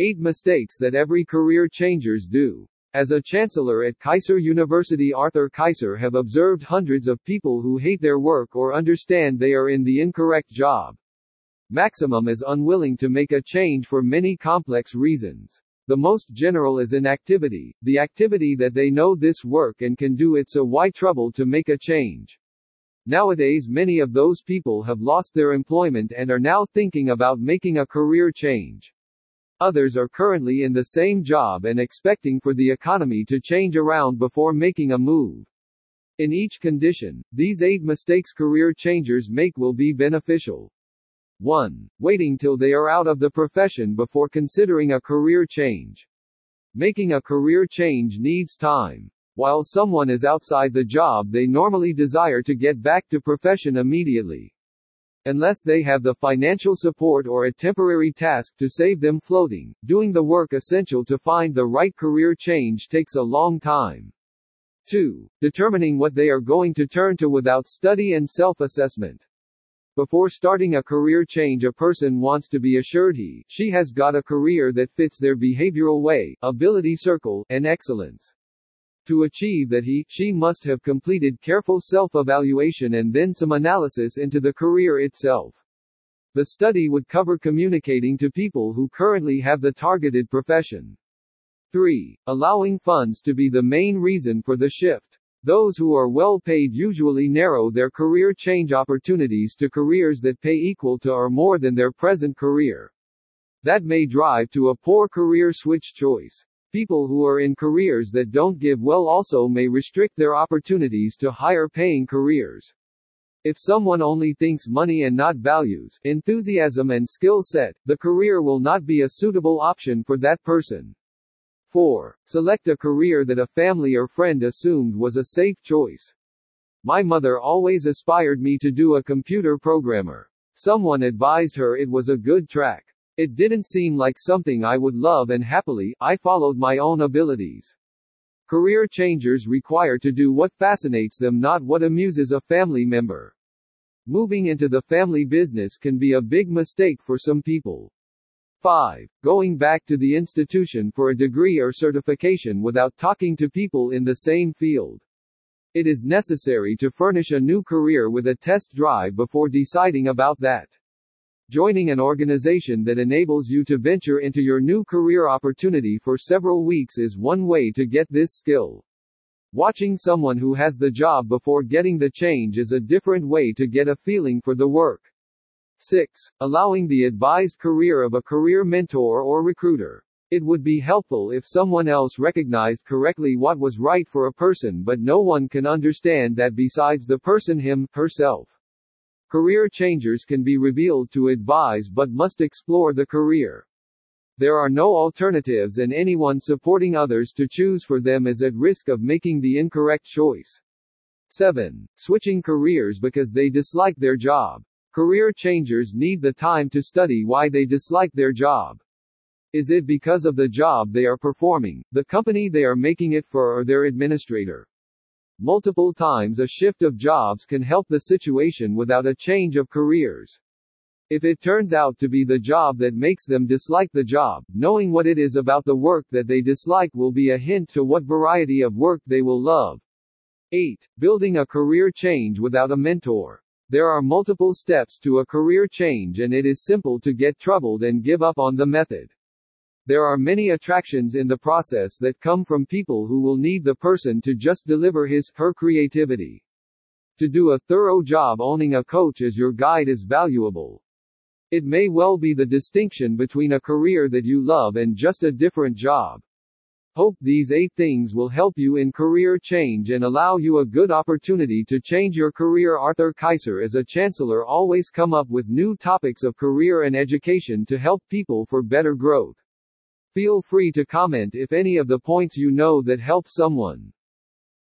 8 mistakes that every career changers do. As a chancellor at Keiser University Arthur Keiser have observed hundreds of people who hate their work or understand they are in the incorrect job. Maximum is unwilling to make a change for many complex reasons. The most general is inactivity, the activity that they know this work and can do it so why trouble to make a change. Nowadays many of those people have lost their employment and are now thinking about making a career change. Others are currently in the same job and expecting for the economy to change around before making a move. In each condition, these eight mistakes career changers make will be beneficial. 1. Waiting till they are out of the profession before considering a career change. Making a career change needs time. While someone is outside the job they normally desire to get back to profession immediately. Unless they have the financial support or a temporary task to save them floating, doing the work essential to find the right career change takes a long time. 2. Determining what they are going to turn to without study and self-assessment. Before starting a career change a person wants to be assured he, she has got a career that fits their behavioral way, ability circle, and excellence. To achieve that he, she must have completed careful self-evaluation and then some analysis into the career itself. The study would cover communicating to people who currently have the targeted profession. 3. Allowing funds to be the main reason for the shift. Those who are well paid usually narrow their career change opportunities to careers that pay equal to or more than their present career. That may drive to a poor career switch choice. People who are in careers that don't give well also may restrict their opportunities to higher paying careers. If someone only thinks money and not values, enthusiasm and skill set, the career will not be a suitable option for that person. 4. Select a career that a family or friend assumed was a safe choice. My mother always aspired me to do a computer programmer. Someone advised her it was a good track. It didn't seem like something I would love and happily, I followed my own abilities. Career changers require to do what fascinates them not what amuses a family member. Moving into the family business can be a big mistake for some people. 5. Going back to the institution for a degree or certification without talking to people in the same field. It is necessary to furnish a new career with a test drive before deciding about that. Joining an organization that enables you to venture into your new career opportunity for several weeks is one way to get this skill. Watching someone who has the job before getting the change is a different way to get a feeling for the work. 6. Allowing the advised career of a career mentor or recruiter. It would be helpful if someone else recognized correctly what was right for a person but no one can understand that besides the person him, herself. Career changers can be revealed to advise but must explore the career. There are no alternatives and anyone supporting others to choose for them is at risk of making the incorrect choice. 7. Switching careers because they dislike their job. Career changers need the time to study why they dislike their job. Is it because of the job they are performing, the company they are making it for or their administrator? Multiple times a shift of jobs can help the situation without a change of careers. If it turns out to be the job that makes them dislike the job, knowing what it is about the work that they dislike will be a hint to what variety of work they will love. 8. Building a career change without a mentor. There are multiple steps to a career change and it is simple to get troubled and give up on the method. There are many attractions in the process that come from people who will need the person to just deliver his, her creativity. To do a thorough job owning a coach as your guide is valuable. It may well be the distinction between a career that you love and just a different job. Hope these eight things will help you in career change and allow you a good opportunity to change your career. Arthur Keiser as a chancellor always come up with new topics of career and education to help people for better growth. Feel free to comment if any of the points you know that help someone.